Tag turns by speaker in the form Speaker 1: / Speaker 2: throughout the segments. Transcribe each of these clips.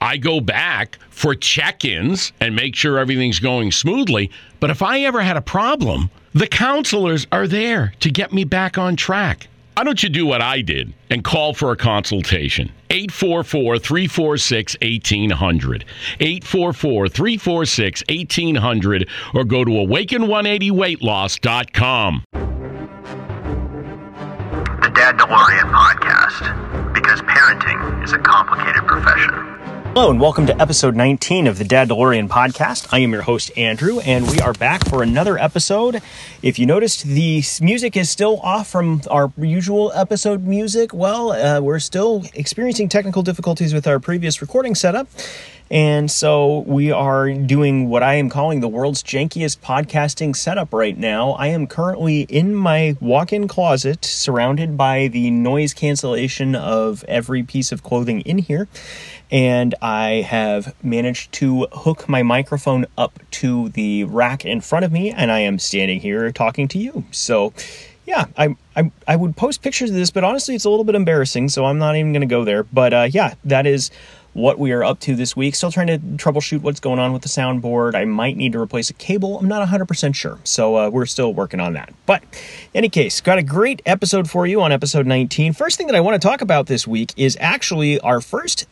Speaker 1: I go back for check ins and make sure everything's going smoothly. But if I ever had a problem, the counselors are there to get me back on track. Why don't you do what I did and call for a consultation? 844 346 1800. 844 346 1800 or go to awaken180weightloss.com.
Speaker 2: The Dad DeLorean Podcast. Because parenting is a complicated profession.
Speaker 3: Hello and welcome to episode 19 of the Dadalorian podcast. I am your host, Andrew, and we are back for another episode. If you noticed, the music is still off from our usual episode music. Well, uh, we're still experiencing technical difficulties with our previous recording setup. And so we are doing what I am calling the world's jankiest podcasting setup right now. I am currently in my walk in closet, surrounded by the noise cancellation of every piece of clothing in here. And I have managed to hook my microphone up to the rack in front of me, and I am standing here talking to you. So, yeah, I, I, I would post pictures of this, but honestly, it's a little bit embarrassing, so I'm not even going to go there. But uh, yeah, that is what we are up to this week. Still trying to troubleshoot what's going on with the soundboard. I might need to replace a cable. I'm not 100% sure. So uh, we're still working on that. But any case, got a great episode for you on episode 19. First thing that I want to talk about this week is actually our first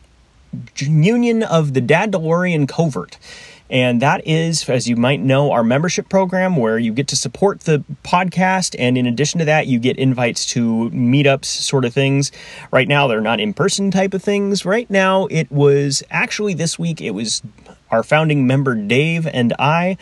Speaker 3: union of the Dadalorian Covert. And that is, as you might know, our membership program where you get to support the podcast. And in addition to that, you get invites to meetups, sort of things. Right now, they're not in person type of things. Right now, it was actually this week, it was our founding member Dave and I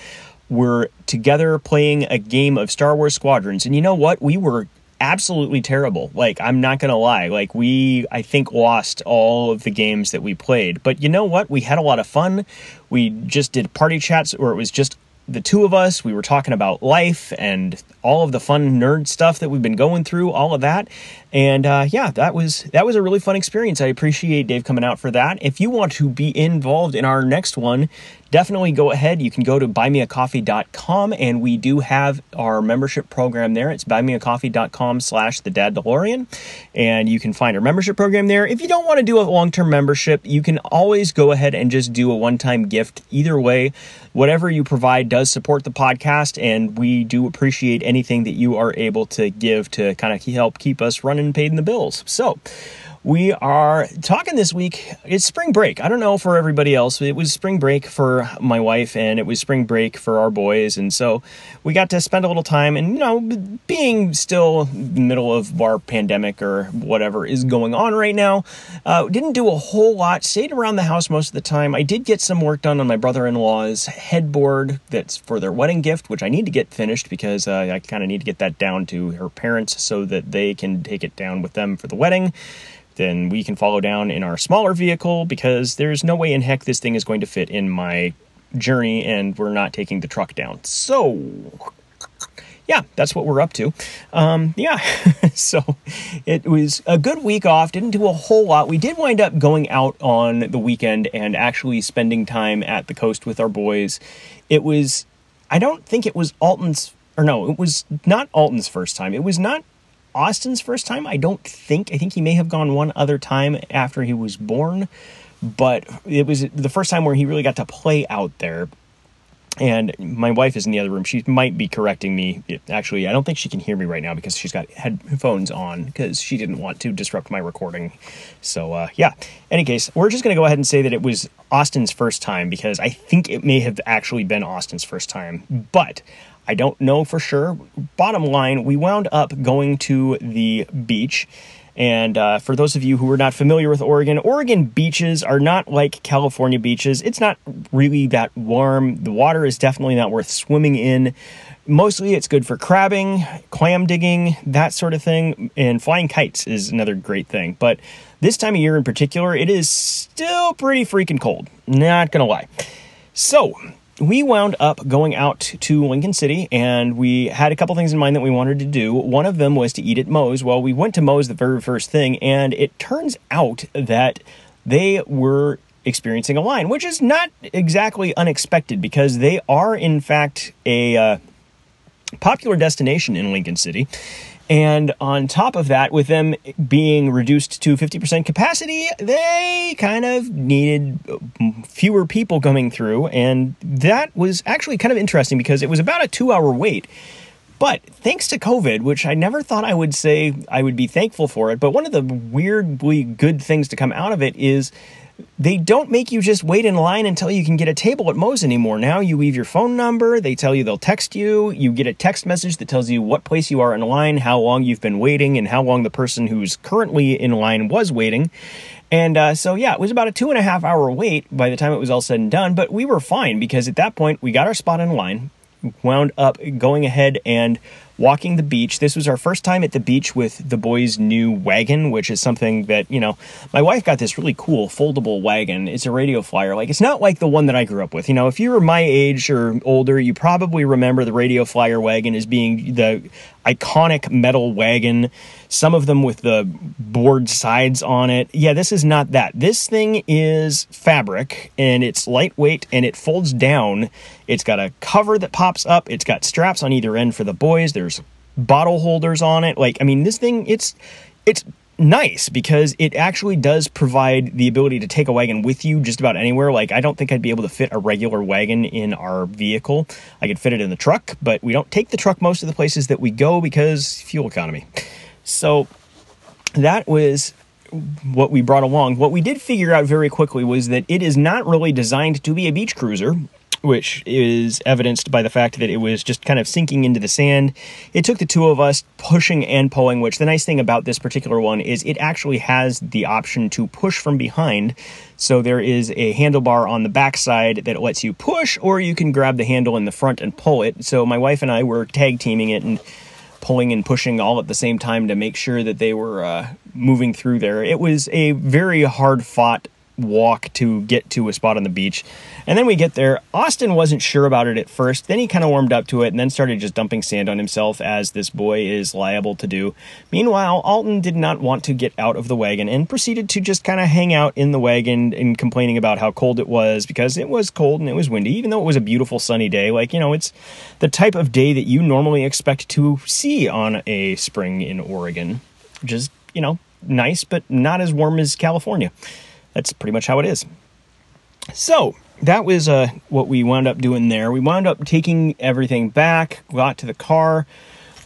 Speaker 3: were together playing a game of Star Wars Squadrons. And you know what? We were absolutely terrible. Like, I'm not going to lie. Like, we, I think, lost all of the games that we played. But you know what? We had a lot of fun. We just did party chats where it was just the two of us. We were talking about life and all of the fun nerd stuff that we've been going through, all of that. And uh, yeah, that was that was a really fun experience. I appreciate Dave coming out for that. If you want to be involved in our next one, definitely go ahead. You can go to buymeacoffee.com and we do have our membership program there. It's buymeacoffee.com slash the Dadalorian. And you can find our membership program there. If you don't want to do a long-term membership, you can always go ahead and just do a one-time gift. Either way, whatever you provide does support the podcast and we do appreciate anything that you are able to give to kind of help keep us running and paying the bills. So, we are talking this week. It's spring break. I don't know for everybody else. It was spring break for my wife and it was spring break for our boys. And so we got to spend a little time and, you know, being still middle of our pandemic or whatever is going on right now. Uh, didn't do a whole lot. Stayed around the house most of the time. I did get some work done on my brother in law's headboard that's for their wedding gift, which I need to get finished because uh, I kind of need to get that down to her parents so that they can take it down with them for the wedding then we can follow down in our smaller vehicle because there's no way in heck this thing is going to fit in my journey and we're not taking the truck down. So, yeah, that's what we're up to. Um, yeah, so it was a good week off. Didn't do a whole lot. We did wind up going out on the weekend and actually spending time at the coast with our boys. It was, I don't think it was Alton's, or no, it was not Alton's first time. It was not Austin's first time. I don't think. I think he may have gone one other time after he was born, but it was the first time where he really got to play out there. And my wife is in the other room. She might be correcting me. Actually, I don't think she can hear me right now because she's got headphones on because she didn't want to disrupt my recording. So, uh, yeah. Any case, we're just going to go ahead and say that it was Austin's first time because I think it may have actually been Austin's first time. But I don't know for sure. Bottom line, we wound up going to the beach And uh, for those of you who are not familiar with Oregon, Oregon beaches are not like California beaches. It's not really that warm. The water is definitely not worth swimming in. Mostly it's good for crabbing, clam digging, that sort of thing. And flying kites is another great thing. But this time of year in particular, it is still pretty freaking cold. Not gonna lie. So, we wound up going out to Lincoln City and we had a couple things in mind that we wanted to do. One of them was to eat at Mo's. Well, we went to Mo's the very first thing, and it turns out that they were experiencing a line, which is not exactly unexpected because they are, in fact, a uh, popular destination in Lincoln City. And on top of that, with them being reduced to 50% capacity, they kind of needed mm, fewer people coming through. And that was actually kind of interesting because it was about a two hour wait. But thanks to COVID, which I never thought I would say I would be thankful for it, but one of the weirdly good things to come out of it is they don't make you just wait in line until you can get a table at Mo's anymore. Now you leave your phone number, they tell you they'll text you, you get a text message that tells you what place you are in line, how long you've been waiting, and how long the person who's currently in line was waiting. And uh, so, yeah, it was about a two and a half hour wait by the time it was all said and done, but we were fine because at that point we got our spot in line, wound up going ahead and walking the beach. This was our first time at the beach with the boys' new wagon, which is something that, you know, my wife got this really cool foldable wagon. It's a radio flyer. Like, it's not like the one that I grew up with. You know, if you were my age or older, you probably remember the radio flyer wagon as being the iconic metal wagon, some of them with the board sides on it. Yeah, this is not that. This thing is fabric and it's lightweight and it folds down. It's got a cover that pops up, it's got straps on either end for the boys. Bottle holders on it. Like, I mean, this thing it's it's nice because it actually does provide the ability to take a wagon with you just about anywhere. Like, I don't think I'd be able to fit a regular wagon in our vehicle. I could fit it in the truck, but we don't take the truck most of the places that we go because fuel economy. So, that was what we brought along. What we did figure out very quickly was that it is not really designed to be a beach cruiser which is evidenced by the fact that it was just kind of sinking into the sand. It took the two of us pushing and pulling, which the nice thing about this particular one is it actually has the option to push from behind. So there is a handlebar on the backside that lets you push, or you can grab the handle in the front and pull it. So my wife and I were tag teaming it and pulling and pushing all at the same time to make sure that they were uh, moving through there. It was a very hard fought walk to get to a spot on the beach. And then we get there. Austin wasn't sure about it at first. Then he kind of warmed up to it and then started just dumping sand on himself, as this boy is liable to do. Meanwhile, Alton did not want to get out of the wagon and proceeded to just kind of hang out in the wagon and complaining about how cold it was because it was cold and it was windy, even though it was a beautiful sunny day. Like, you know, it's the type of day that you normally expect to see on a spring in Oregon. Just, you know, nice, but not as warm as California that's pretty much how it is. So that was uh, what we wound up doing there. We wound up taking everything back, got to the car.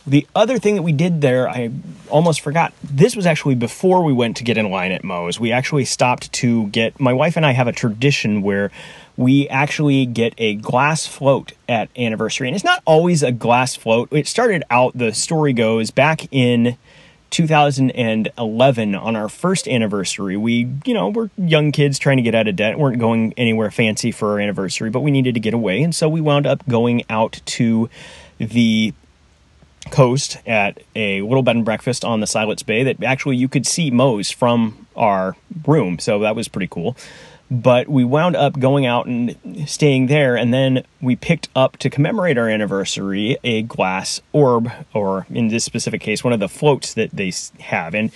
Speaker 3: The other thing that we did there, I almost forgot. This was actually before we went to get in line at Mo's. We actually stopped to get. My wife and I have a tradition where we actually get a glass float at anniversary, and it's not always a glass float. It started out. The story goes back in 2011 on our first anniversary. We, you know, we're young kids trying to get out of debt, weren't going anywhere fancy for our anniversary, but we needed to get away. And so we wound up going out to the coast at a little bed and breakfast on the Siletz Bay that actually you could see Mo's from our room. So that was pretty cool. But we wound up going out and staying there, and then we picked up to commemorate our anniversary a glass orb, or in this specific case, one of the floats that they have. And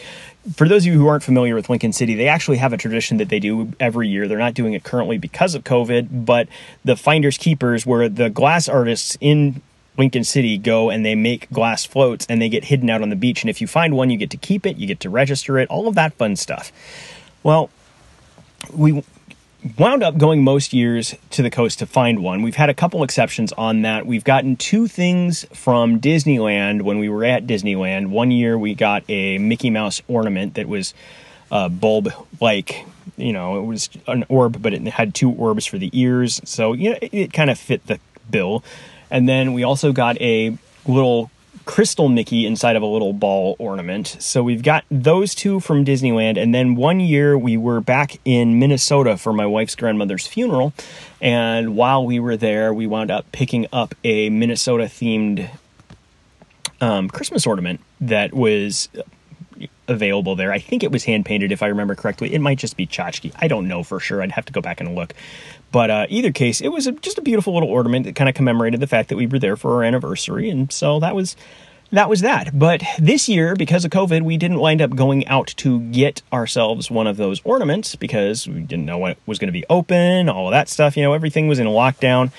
Speaker 3: for those of you who aren't familiar with Lincoln City, they actually have a tradition that they do every year. They're not doing it currently because of COVID, but the Finders Keepers, where the glass artists in Lincoln City go and they make glass floats and they get hidden out on the beach. And if you find one, you get to keep it, you get to register it, all of that fun stuff. Well, we wound up going most years to the coast to find one. We've had a couple exceptions on that. We've gotten two things from Disneyland when we were at Disneyland. One year we got a Mickey Mouse ornament that was uh, bulb like. You know, it was an orb, but it had two orbs for the ears. So, you know, it, it kind of fit the bill. And then we also got a little crystal Mickey inside of a little ball ornament. So we've got those two from Disneyland. And then one year we were back in Minnesota for my wife's grandmother's funeral. And while we were there, we wound up picking up a Minnesota themed um, Christmas ornament that was available there. I think it was hand painted, if I remember correctly. It might just be tchotchke. I don't know for sure. I'd have to go back and look. But uh, either case, it was a, just a beautiful little ornament that kind of commemorated the fact that we were there for our anniversary, and so that was that was that. But this year, because of COVID, we didn't wind up going out to get ourselves one of those ornaments because we didn't know what was going to be open, all of that stuff. You know, everything was in lockdown.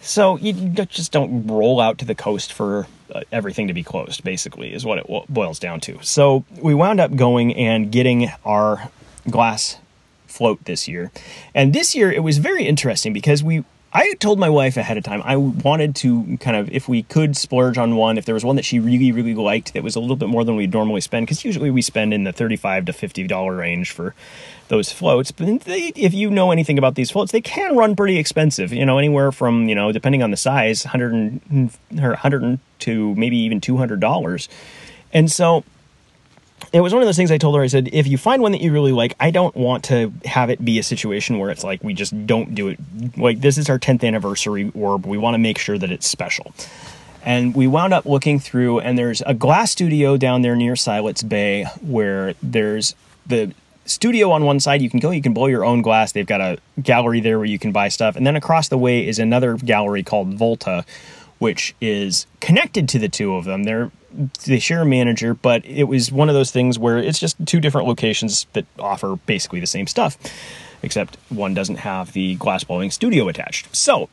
Speaker 3: So you just don't roll out to the coast for uh, everything to be closed, basically, is what it boils down to. So we wound up going and getting our glass float this year. And this year it was very interesting because we I told my wife ahead of time I wanted to kind of, if we could splurge on one, if there was one that she really, really liked that was a little bit more than we'd normally spend, because usually we spend in the thirty-five to fifty dollar range for those floats. But they, if you know anything about these floats, they can run pretty expensive. You know, anywhere from you know, depending on the size, hundred or hundred to maybe even two hundred dollars. And so it was one of those things I told her. I said, if you find one that you really like, I don't want to have it be a situation where it's like we just don't do it. Like this is our 10th anniversary orb. We want to make sure that it's special. And we wound up looking through, and there's a glass studio down there near Siletz Bay where there's the studio on one side. You can go, you can blow your own glass. They've got a gallery there where you can buy stuff. And then across the way is another gallery called Volta, which is connected to the two of them. They're they share a manager, but it was one of those things where it's just two different locations that offer basically the same stuff, except one doesn't have the glass blowing studio attached. So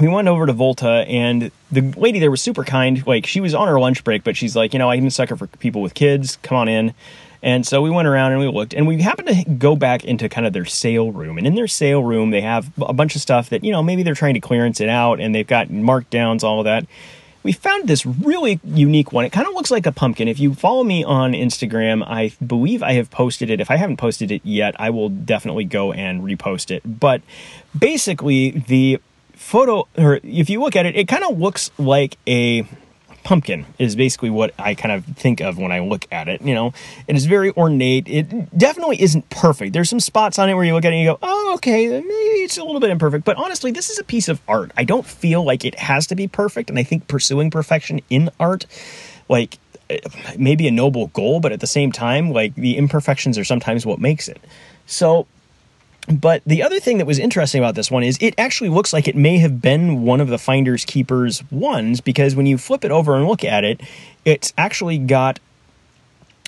Speaker 3: we went over to Volta, and the lady there was super kind. Like she was on her lunch break, but she's like, you know, I'm a sucker for people with kids. Come on in. And so we went around and we looked, and we happened to go back into kind of their sale room. And in their sale room, they have a bunch of stuff that, you know, maybe they're trying to clearance it out and they've got markdowns, all of that we found this really unique one. It kind of looks like a pumpkin. If you follow me on Instagram, I believe I have posted it. If I haven't posted it yet, I will definitely go and repost it. But basically, the photo, or if you look at it, it kind of looks like a pumpkin is basically what I kind of think of when I look at it. You know, it is very ornate. It definitely isn't perfect. There's some spots on it where you look at it and you go, oh, okay, maybe it's a little bit imperfect. But honestly, this is a piece of art. I don't feel like it has to be perfect. And I think pursuing perfection in art, like, eh, maybe a noble goal, but at the same time, like the imperfections are sometimes what makes it. So but the other thing that was interesting about this one is it actually looks like it may have been one of the Finders Keepers ones because when you flip it over and look at it, it's actually got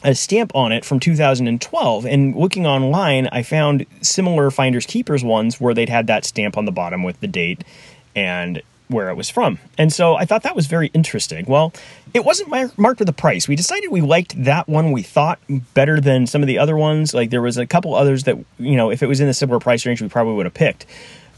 Speaker 3: a stamp on it from 2012. And looking online, I found similar Finders Keepers ones where they'd had that stamp on the bottom with the date and where it was from. And so I thought that was very interesting. Well, it wasn't marked with a price. We decided we liked that one we thought better than some of the other ones. Like there was a couple others that, you know, if it was in a similar price range, we probably would have picked.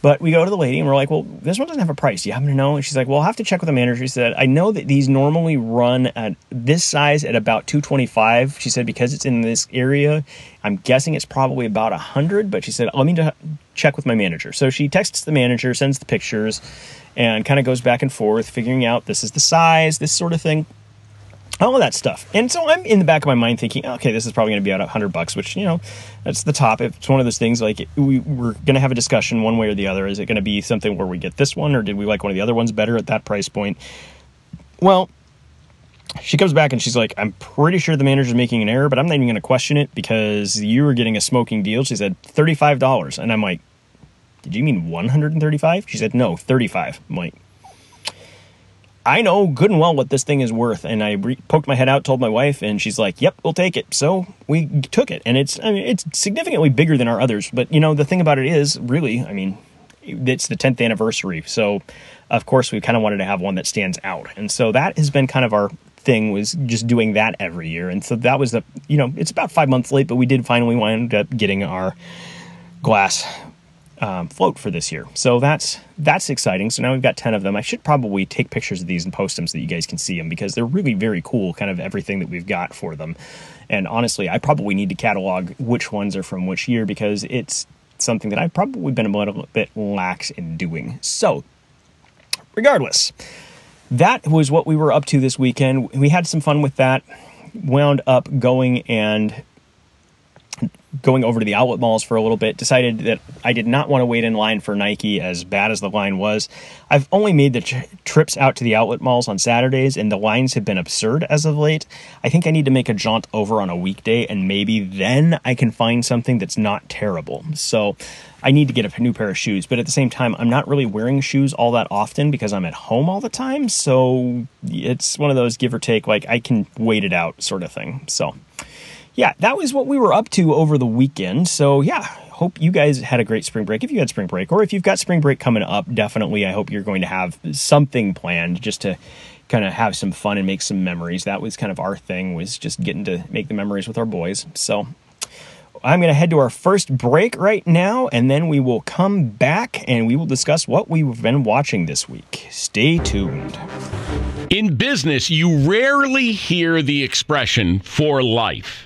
Speaker 3: But we go to the lady and we're like, well, this one doesn't have a price. Do you happen to know? And she's like, well, I'll have to check with the manager. She said, I know that these normally run at this size at about 225. She said, because it's in this area, I'm guessing it's probably about 100. But she said, let me check with my manager. So she texts the manager, sends the pictures, and kind of goes back and forth, figuring out this is the size, this sort of thing all of that stuff. And so I'm in the back of my mind thinking, okay, this is probably going to be about a hundred bucks, which you know, that's the top. It's one of those things like we, we're going to have a discussion one way or the other. Is it going to be something where we get this one, or did we like one of the other ones better at that price point? Well, she comes back and she's like, I'm pretty sure the manager's making an error, but I'm not even going to question it because you were getting a smoking deal. She said thirty-five dollars, and I'm like, did you mean one hundred and thirty-five? She said no, thirty-five. I'm like I know good and well what this thing is worth. And I re- poked my head out, told my wife, and she's like, "Yep, we'll take it." So we took it, and it's I mean, it's significantly bigger than our others. But you know, the thing about it is, really, I mean, it's the 10th anniversary, so of course we kind of wanted to have one that stands out, and so that has been kind of our thing was just doing that every year. And so that was the you know, it's about five months late, but we did finally wind up getting our glass um, float for this year. So that's that's exciting. So now we've got ten of them. I should probably take pictures of these and post them so that you guys can see them because they're really very cool. Kind of everything that we've got for them. And honestly, I probably need to catalog which ones are from which year because it's something that I've probably been a little bit lax in doing. So, regardless, that was what we were up to this weekend. We had some fun with that. Wound up going and going over to the outlet malls for a little bit, decided that I did not want to wait in line for Nike as bad as the line was. I've only made the tr- trips out to the outlet malls on Saturdays, and the lines have been absurd as of late. I think I need to make a jaunt over on a weekday, and maybe then I can find something that's not terrible. So I need to get a new pair of shoes, but at the same time, I'm not really wearing shoes all that often because I'm at home all the time. So it's one of those give or take, like I can wait it out sort of thing. So yeah, that was what we were up to over the weekend. So, yeah, hope you guys had a great spring break. If you had spring break, or if you've got spring break coming up, definitely I hope you're going to have something planned just to kind of have some fun and make some memories. That was kind of our thing was just getting to make the memories with our boys. So, I'm going to head to our first break right now, and then we will come back and we will discuss what we've been watching this week. Stay tuned.
Speaker 1: In business, you rarely hear the expression for life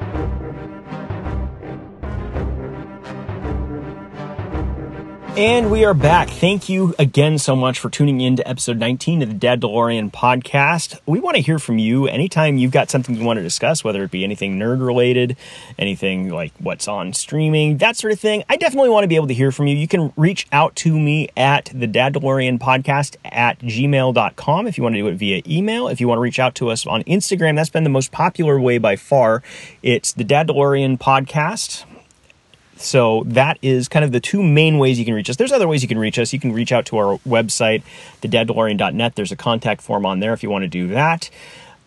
Speaker 3: And we are back. Thank you again so much for tuning in to episode 19 of the Dadalorian podcast. We want to hear from you anytime you've got something you want to discuss, whether it be anything nerd related, anything like what's on streaming, that sort of thing. I definitely want to be able to hear from you. You can reach out to me at the Dadalorian podcast at gmail.com if you want to do it via email. If you want to reach out to us on Instagram, that's been the most popular way by far. It's the Dadalorian podcast so that is kind of the two main ways you can reach us. There's other ways you can reach us. You can reach out to our website, thedadalorian.net. There's a contact form on there if you want to do that.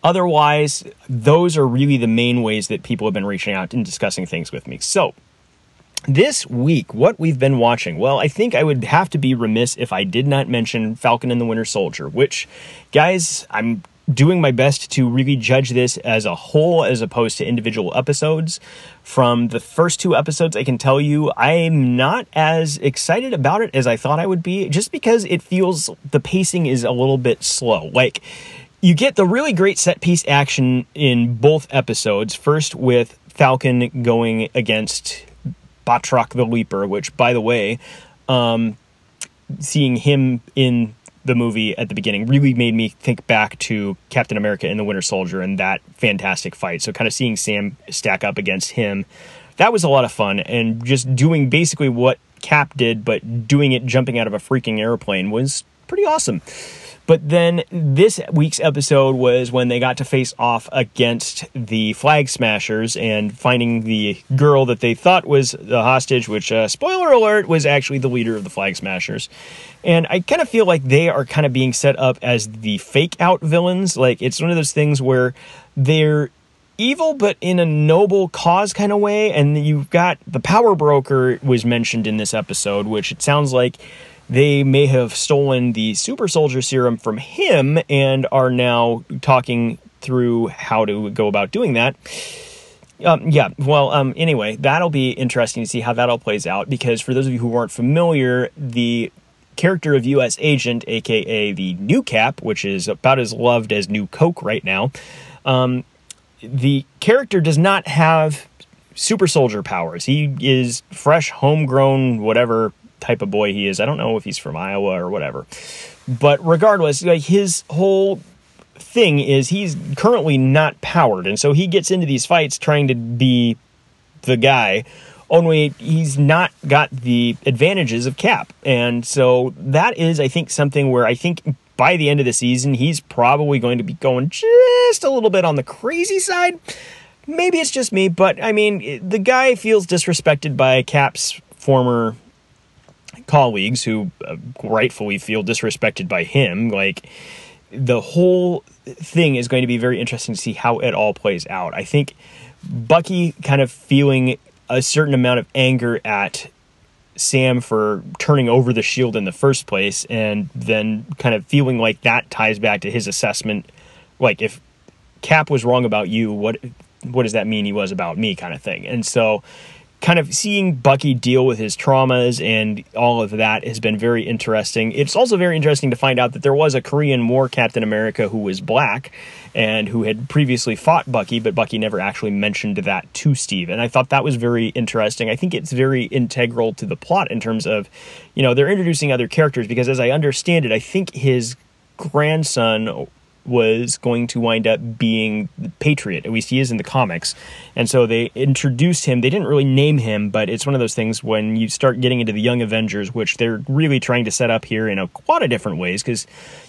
Speaker 3: Otherwise, those are really the main ways that people have been reaching out and discussing things with me. So, this week, what we've been watching, well, I think I would have to be remiss if I did not mention Falcon and the Winter Soldier, which, guys, I'm doing my best to really judge this as a whole as opposed to individual episodes. From the first two episodes, I can tell you I'm not as excited about it as I thought I would be, just because it feels the pacing is a little bit slow. Like, you get the really great set piece action in both episodes. First, with Falcon going against Batroc the Leaper, which, by the way, um, seeing him in the movie at the beginning really made me think back to Captain America and the Winter Soldier and that fantastic fight. So kind of seeing Sam stack up against him, that was a lot of fun. And just doing basically what Cap did, but doing it jumping out of a freaking airplane was pretty awesome. But then this week's episode was when they got to face off against the Flag Smashers and finding the girl that they thought was the hostage, which, uh, spoiler alert, was actually the leader of the Flag Smashers. And I kind of feel like they are kind of being set up as the fake out villains. Like it's one of those things where they're evil but in a noble cause kind of way and you've got the power broker was mentioned in this episode which it sounds like they may have stolen the super soldier serum from him and are now talking through how to go about doing that. Um, yeah, well, um, anyway, that'll be interesting to see how that all plays out because for those of you who aren't familiar, the character of U.S. Agent, aka the New Cap, which is about as loved as New Coke right now, um, the character does not have super soldier powers. He is fresh, homegrown, whatever type of boy he is. I don't know if he's from Iowa or whatever. But regardless, like his whole thing is he's currently not powered. And so he gets into these fights trying to be the guy. Only he's not got the advantages of Cap. And so that is, I think, something where I think by the end of the season, he's probably going to be going just a little bit on the crazy side. Maybe it's just me, but I mean, the guy feels disrespected by Cap's former colleagues who uh, rightfully feel disrespected by him. Like, the whole thing is going to be very interesting to see how it all plays out. I think Bucky kind of feeling a certain amount of anger at Sam for turning over the shield in the first place, and then kind of feeling like that ties back to his assessment. Like if Cap was wrong about you, what what does that mean he was about me, kind of thing. And so, kind of seeing Bucky deal with his traumas and all of that has been very interesting. It's also very interesting to find out that there was a Korean War Captain America who was black and who had previously fought Bucky, but Bucky never actually mentioned that to Steve. And I thought that was very interesting. I think it's very integral to the plot in terms of, you know, they're introducing other characters because as I understand it, I think his grandson was going to wind up being the Patriot. At least he is in the comics. And so they introduced him. They didn't really name him, but it's one of those things when you start getting into the Young Avengers, which they're really trying to set up here in a lot of different ways because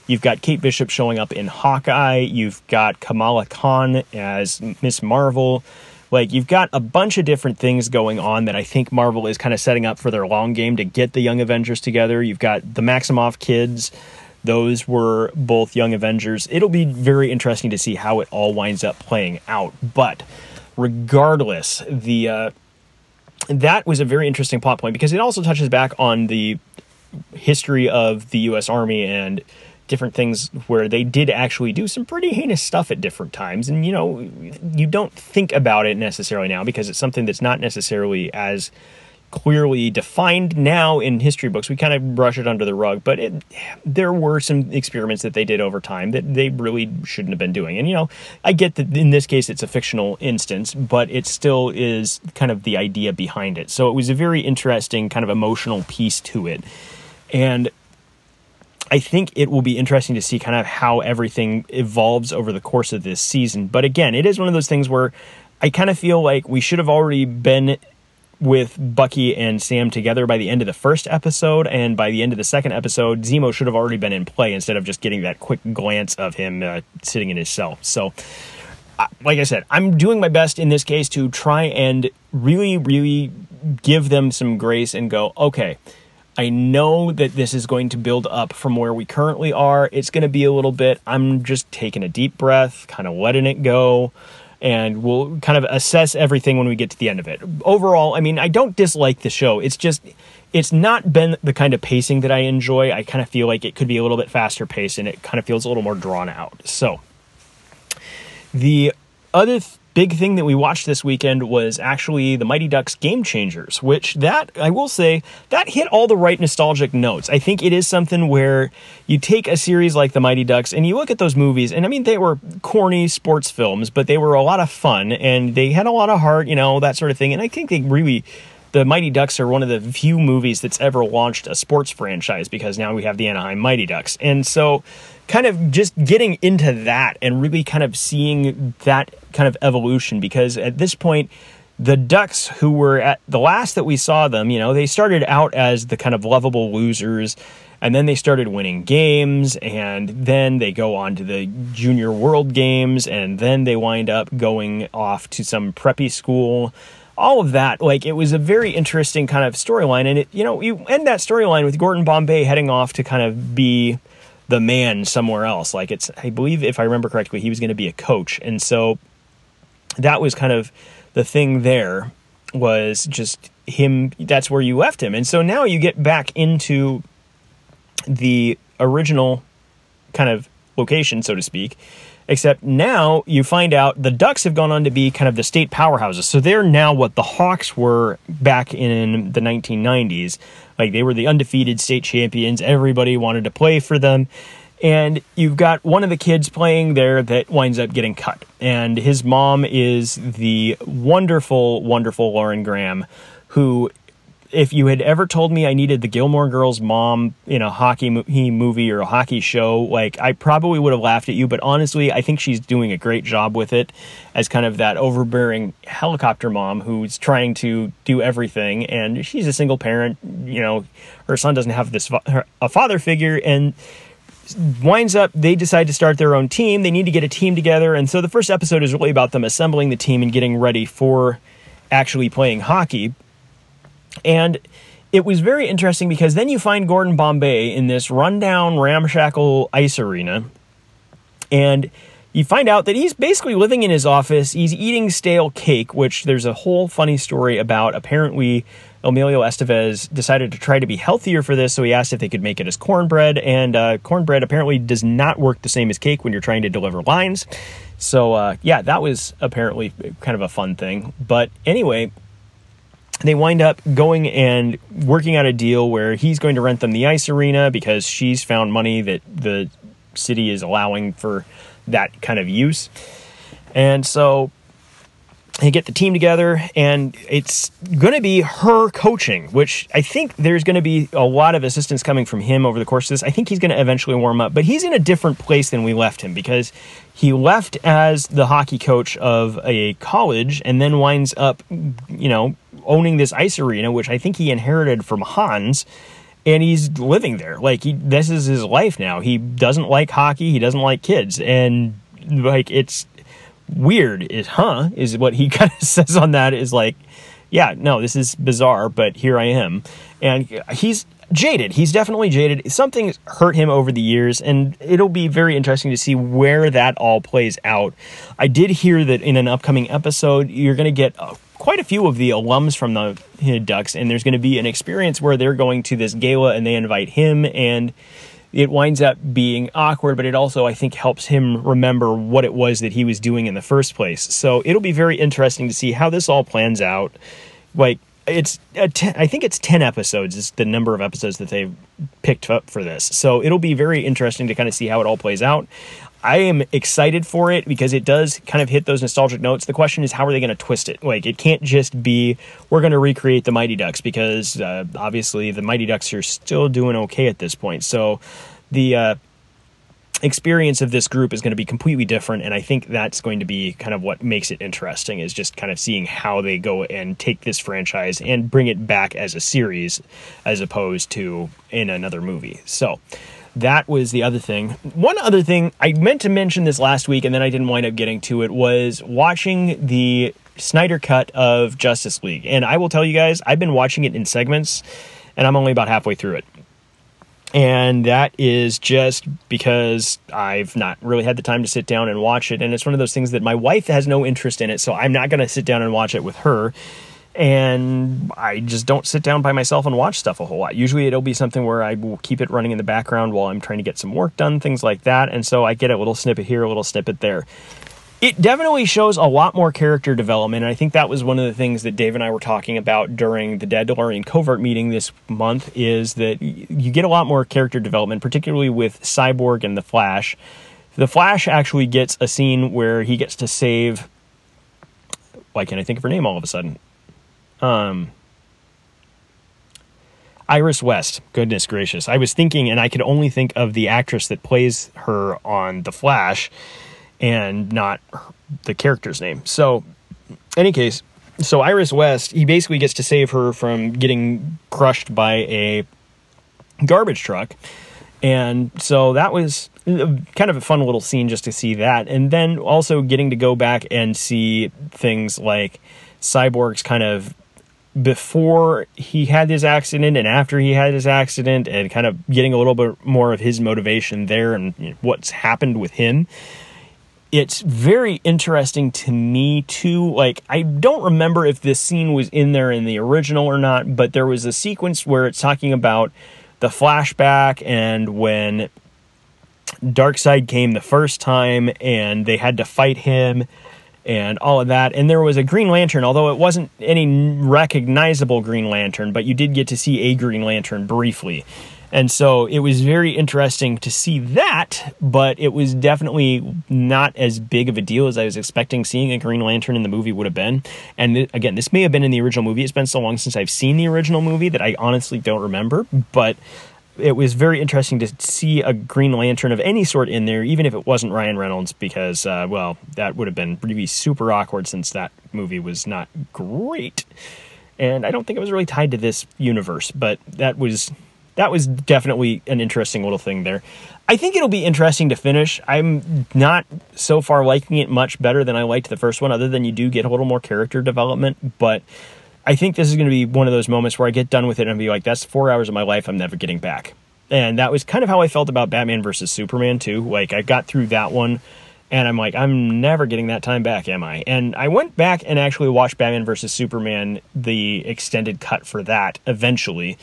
Speaker 3: you've got Kate Bishop showing up in Hawkeye, you've got Kamala Khan as Miss Marvel. Like you've got a bunch of different things going on that I think Marvel is kind of setting up for their long game to get the Young Avengers together. You've got the Maximoff kids those were both Young Avengers. It'll be very interesting to see how it all winds up playing out. But regardless, the uh, that was a very interesting plot point because it also touches back on the history of the U.S. Army and different things where they did actually do some pretty heinous stuff at different times. And, you know, you don't think about it necessarily now because it's something that's not necessarily as clearly defined now in history books. We kind of brush it under the rug, but it, there were some experiments that they did over time that they really shouldn't have been doing. And you know, I get that in this case it's a fictional instance, but it still is kind of the idea behind it. So it was a very interesting kind of emotional piece to it. And I think it will be interesting to see kind of how everything evolves over the course of this season. But again, it is one of those things where I kind of feel like we should have already been with Bucky and Sam together by the end of the first episode, and by the end of the second episode, Zemo should have already been in play instead of just getting that quick glance of him uh, sitting in his cell. So, like I said, I'm doing my best in this case to try and really, really give them some grace and go, okay. I know that this is going to build up from where we currently are. It's going to be a little bit. I'm just taking a deep breath, kind of letting it go and we'll kind of assess everything when we get to the end of it. Overall, I mean, I don't dislike the show. It's just it's not been the kind of pacing that I enjoy. I kind of feel like it could be a little bit faster paced and it kind of feels a little more drawn out. So, the other th- big thing that we watched this weekend was actually the Mighty Ducks Game Changers, which that I will say that hit all the right nostalgic notes. I think it is something where you take a series like the Mighty Ducks and you look at those movies, and I mean they were corny sports films, but they were a lot of fun and they had a lot of heart, you know, that sort of thing. And I think they really the Mighty Ducks are one of the few movies that's ever launched a sports franchise because now we have the Anaheim Mighty Ducks. And so kind of just getting into that and really kind of seeing that kind of evolution because at this point the Ducks, who were at the last that we saw them, you know, they started out as the kind of lovable losers, and then they started winning games, and then they go on to the Junior World Games, and then they wind up going off to some preppy school. All of that, like, it was a very interesting kind of storyline, and it, you know, you end that storyline with Gordon Bombay heading off to kind of be the man somewhere else. Like, it's, I believe, if I remember correctly, he was going to be a coach, and so that was kind of the thing there was just him that's where you left him and so now you get back into the original kind of location so to speak except now you find out the ducks have gone on to be kind of the state powerhouses. So they're now what the hawks were back in the 1990s like they were the undefeated state champions. Everybody wanted to play for them. And you've got one of the kids playing there that winds up getting cut. And his mom is the wonderful, wonderful Lauren Graham, who, if you had ever told me I needed the Gilmore Girls mom in a hockey movie or a hockey show, like I probably would have laughed at you. But honestly, I think she's doing a great job with it as kind of that overbearing helicopter mom who's trying to do everything. And she's a single parent, you know, her son doesn't have this a father figure. And winds up they decide to start their own team. They need to get a team together, and so the first episode is really about them assembling the team and getting ready for actually playing hockey. And it was very interesting because then you find Gordon Bombay in this rundown, ramshackle ice arena, and you find out that he's basically living in his office. He's eating stale cake, which there's a whole funny story about. Apparently, Emilio Estevez decided to try to be healthier for this, so he asked if they could make it as cornbread. And uh, cornbread apparently does not work the same as cake when you're trying to deliver lines. So, uh, yeah, that was apparently kind of a fun thing. But anyway, they wind up going and working out a deal where he's going to rent them the ice arena because she's found money that the city is allowing for that kind of use. And so they get the team together, and it's going to be her coaching, which I think there's going to be a lot of assistance coming from him over the course of this. I think he's going to eventually warm up, but he's in a different place than we left him because he left as the hockey coach of a college and then winds up, you know, owning this ice arena, which I think he inherited from Hans and he's living there. Like he, this is his life now. He doesn't like hockey. He doesn't like kids, and like it's weird. Is huh? Is what he kind of says on that is like, yeah, no, this is bizarre, but here I am, and he's jaded. He's definitely jaded. Something's hurt him over the years, and it'll be very interesting to see where that all plays out. I did hear that in an upcoming episode, you're going to get a quite a few of the alums from the Ducks, and there's going to be an experience where they're going to this gala and they invite him, and it winds up being awkward, but it also, I think, helps him remember what it was that he was doing in the first place. So it'll be very interesting to see how this all plans out. Like, it's ten, I think it's 10 episodes is the number of episodes that they've picked up for this. So it'll be very interesting to kind of see how it all plays out. I am excited for it because it does kind of hit those nostalgic notes. The question is, how are they going to twist it? Like, it can't just be we're going to recreate the Mighty Ducks because uh, obviously the Mighty Ducks are still doing okay at this point. So the uh, experience of this group is going to be completely different, and I think that's going to be kind of what makes it interesting. Is just kind of seeing how they go and take this franchise and bring it back as a series, as opposed to in another movie. So that was the other thing. One other thing I meant to mention this last week and then I didn't wind up getting to it was watching the Snyder cut of Justice League. And I will tell you guys, I've been watching it in segments and I'm only about halfway through it. And that is just because I've not really had the time to sit down and watch it. And it's one of those things that my wife has no interest in it. So I'm not going to sit down and watch it with her and I just don't sit down by myself and watch stuff a whole lot. Usually it'll be something where I will keep it running in the background while I'm trying to get some work done, things like that. And so I get a little snippet here, a little snippet there. It definitely shows a lot more character development, and I think that was one of the things that Dave and I were talking about during the Dadalorian covert meeting this month. Is that you get a lot more character development, particularly with Cyborg and the Flash. The Flash actually gets a scene where he gets to save. Why can't I think of her name all of a sudden? Um, Iris West. Goodness gracious. I was thinking, and I could only think of the actress that plays her on The Flash and not the character's name. So, any case, so Iris West, he basically gets to save her from getting crushed by a garbage truck. And so that was kind of a fun little scene just to see that. And then also getting to go back and see things like Cyborg's kind of before he had his accident and after he had his accident and kind of getting a little bit more of his motivation there and you know, what's happened with him it's very interesting to me too. Like i don't remember if this scene was in there in the original or not but there was a sequence where it's talking about the flashback and when Darkseid came the first time and they had to fight him and all of that. And there was a Green Lantern, although it wasn't any recognizable Green Lantern, but you did get to see a Green Lantern briefly. And so it was very interesting to see that, but it was definitely not as big of a deal as I was expecting seeing a Green Lantern in the movie would have been. And th- again, this may have been in the original movie. It's been so long since I've seen the original movie that I honestly don't remember, but it was very interesting to see a Green Lantern of any sort in there, even if it wasn't Ryan Reynolds, because, uh, well, that would have been really super awkward since that movie was not great. And I don't think it was really tied to this universe, but that was that was definitely an interesting little thing there. I think it'll be interesting to finish. I'm not so far liking it much better than I liked the first one, other than you do get a little more character development. But I think this is going to be one of those moments where I get done with it and be like, that's four hours of my life I'm never getting back. And that was kind of how I felt about Batman versus Superman, too. Like, I got through that one and I'm like, I'm never getting that time back, am I? And I went back and actually watched Batman versus Superman, the extended cut for that eventually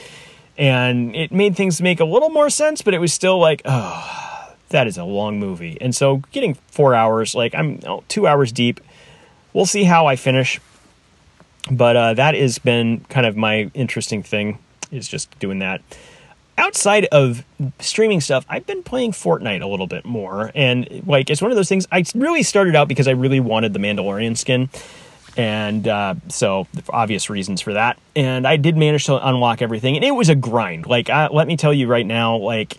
Speaker 3: and it made things make a little more sense, but it was still like, oh, that is a long movie. And so getting four hours, like I'm oh, two hours deep. We'll see how I finish, but uh, that has been kind of my interesting thing is just doing that. Outside of streaming stuff, I've been playing Fortnite a little bit more, and like it's one of those things. I really started out because I really wanted the Mandalorian skin and uh, so obvious reasons for that. And I did manage to unlock everything, and it was a grind. Like, uh, let me tell you right now, like.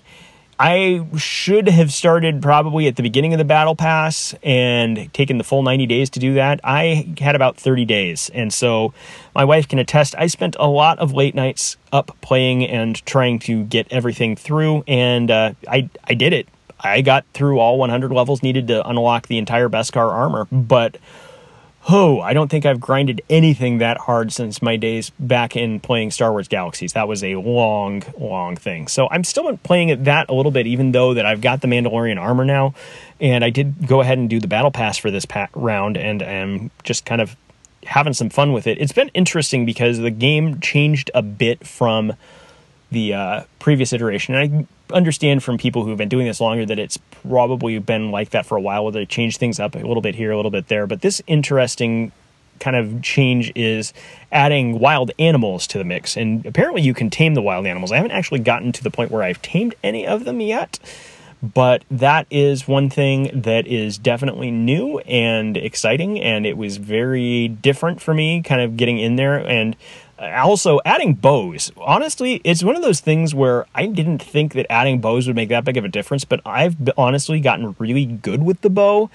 Speaker 3: I should have started probably at the beginning of the battle pass and taken the full 90 days to do that. I had about 30 days. And so my wife can attest, I spent a lot of late nights up playing and trying to get everything through. And uh, I, I did it. I got through all 100 levels needed to unlock the entire Beskar armor. But oh, I don't think I've grinded anything that hard since my days back in playing Star Wars Galaxies. That was a long, long thing. So I'm still playing it that a little bit, even though that I've got the Mandalorian armor now, and I did go ahead and do the battle pass for this round, and am just kind of having some fun with it. It's been interesting because the game changed a bit from the uh, previous iteration. And I understand from people who've been doing this longer that it's probably been like that for a while, where they change things up a little bit here, a little bit there. But this interesting kind of change is adding wild animals to the mix. And apparently, you can tame the wild animals. I haven't actually gotten to the point where I've tamed any of them yet. But that is one thing that is definitely new and exciting, and it was very different for me, kind of getting in there. And also adding bows. Honestly it's one of those things where i didn't think that adding bows would make that big of a difference but i've honestly gotten really good with the bow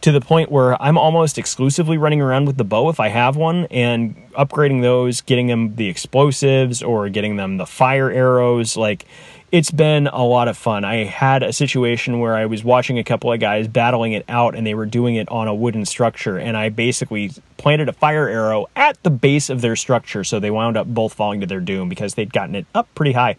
Speaker 3: to the point where i'm almost exclusively running around with the bow if i have one and upgrading those getting them the explosives or getting them the fire arrows like it's been a lot of fun. I had a situation where I was watching a couple of guys battling it out and they were doing it on a wooden structure and I basically planted a fire arrow at the base of their structure so they wound up both falling to their doom because they'd gotten it up pretty high.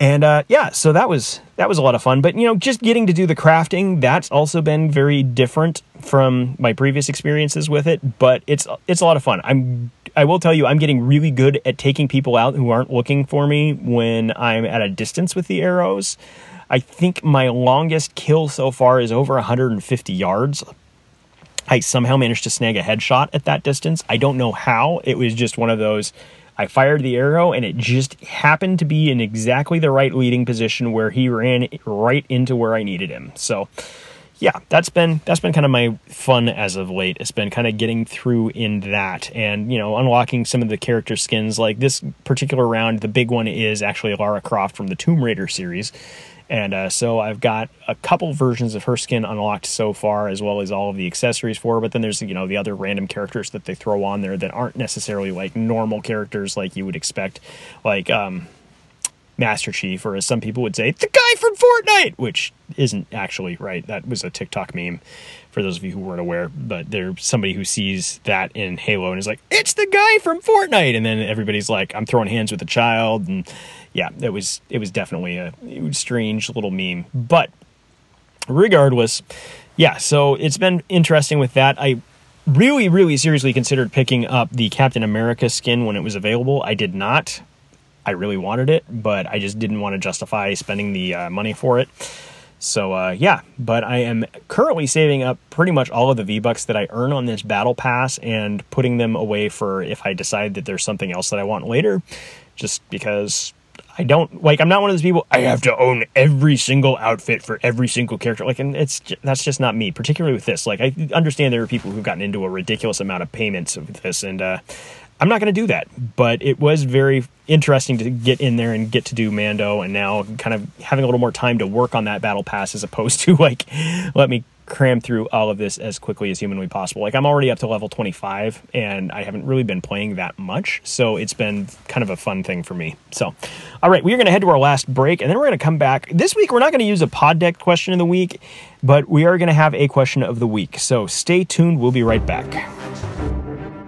Speaker 3: And uh, yeah, so that was that was a lot of fun. But you know, just getting to do the crafting, that's also been very different from my previous experiences with it. But it's it's a lot of fun. I'm I will tell you, I'm getting really good at taking people out who aren't looking for me when I'm at a distance with the arrows. I think my longest kill so far is over 150 yards. I somehow managed to snag a headshot at that distance. I don't know how. It was just one of those. I fired the arrow and it just happened to be in exactly the right leading position where he ran right into where I needed him. So, yeah, that's been that's been kind of my fun as of late. It's been kind of getting through in that and you know unlocking some of the character skins. Like this particular round, the big one is actually Lara Croft from the Tomb Raider series, and uh, so I've got a couple versions of her skin unlocked so far, as well as all of the accessories for her. But then there's you know the other random characters that they throw on there that aren't necessarily like normal characters like you would expect, like um, Master Chief, or as some people would say, the guy from Fortnite, which isn't actually right. That was a TikTok meme for those of you who weren't aware. But there's somebody who sees that in Halo and is like, it's the guy from Fortnite. And then everybody's like, I'm throwing hands with a child. And yeah, it was, it was definitely a strange little meme. But regardless, yeah, so it's been interesting with that. I really, really seriously considered picking up the Captain America skin when it was available. I did not. I really wanted it, but I just didn't want to justify spending the uh, money for it. So uh, yeah, but I am currently saving up pretty much all of the V bucks that I earn on this battle pass and putting them away for if I decide that there's something else that I want later. Just because I don't like, I'm not one of those people. I have to own every single outfit for every single character. Like, and it's that's just not me. Particularly with this, like I understand there are people who've gotten into a ridiculous amount of payments of this, and uh, I'm not going to do that. But it was very interesting to get in there and get to do Mando, and now kind of having a little more time to work on that battle pass as opposed to like let me cram through all of this as quickly as humanly possible. Like I'm already up to level 25 and I haven't really been playing that much, so it's been kind of a fun thing for me. So, all right, we are going to head to our last break and then we're going to come back. This week we're not going to use a pod deck question of the week, but we are going to have a question of the week. So, stay tuned. We'll be right back.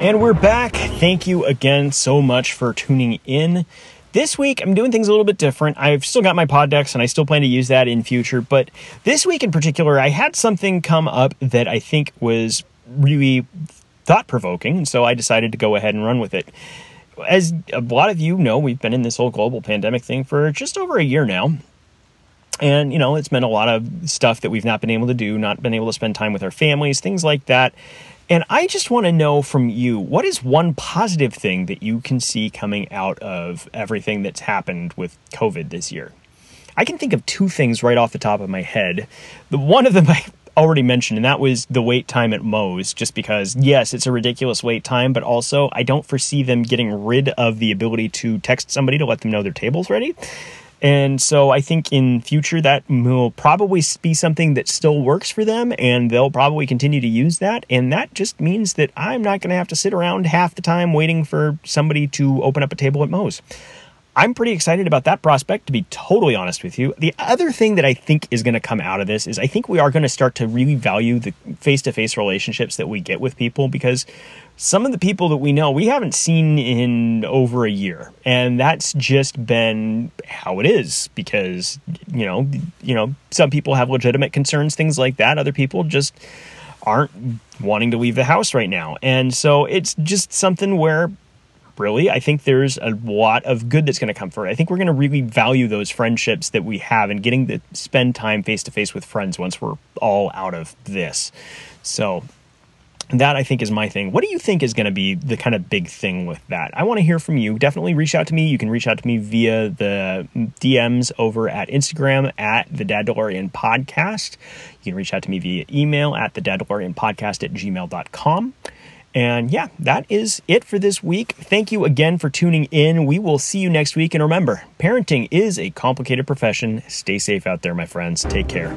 Speaker 3: And we're back. Thank you again so much for tuning in. This week, I'm doing things a little bit different. I've still got my pod decks and I still plan to use that in future. But this week in particular, I had something come up that I think was really thought provoking. So I decided to go ahead and run with it. As a lot of you know, we've been in this whole global pandemic thing for just over a year now. And, you know, it's been a lot of stuff that we've not been able to do, not been able to spend time with our families, things like that. And I just want to know from you what is one positive thing that you can see coming out of everything that's happened with COVID this year? I can think of two things right off the top of my head. The one of them I already mentioned, and that was the wait time at Mo's, just because, yes, it's a ridiculous wait time, but also I don't foresee them getting rid of the ability to text somebody to let them know their table's ready. And so I think in future that will probably be something that still works for them and they'll probably continue to use that. And that just means that I'm not going to have to sit around half the time waiting for somebody to open up a table at Mo's. I'm pretty excited about that prospect, to be totally honest with you. The other thing that I think is going to come out of this is I think we are going to start to really value the face to face relationships that we get with people because some of the people that we know we haven't seen in over a year. And that's just been how it is because you know you know some people have legitimate concerns things like that. Other people just aren't wanting to leave the house right now. And so it's just something where really i think there's a lot of good that's going to come from it. I think we're going to really value those friendships that we have and getting to spend time face to face with friends once we're all out of this. So that I think is my thing. What do you think is going to be the kind of big thing with that? I want to hear from you. Definitely reach out to me. You can reach out to me via the DMs over at Instagram at the Dadalorian Podcast. You can reach out to me via email at the Dadalorian Podcast at gmail.com. And yeah, that is it for this week. Thank you again for tuning in. We will see you next week. And remember, parenting is a complicated profession. Stay safe out there, my friends. Take care.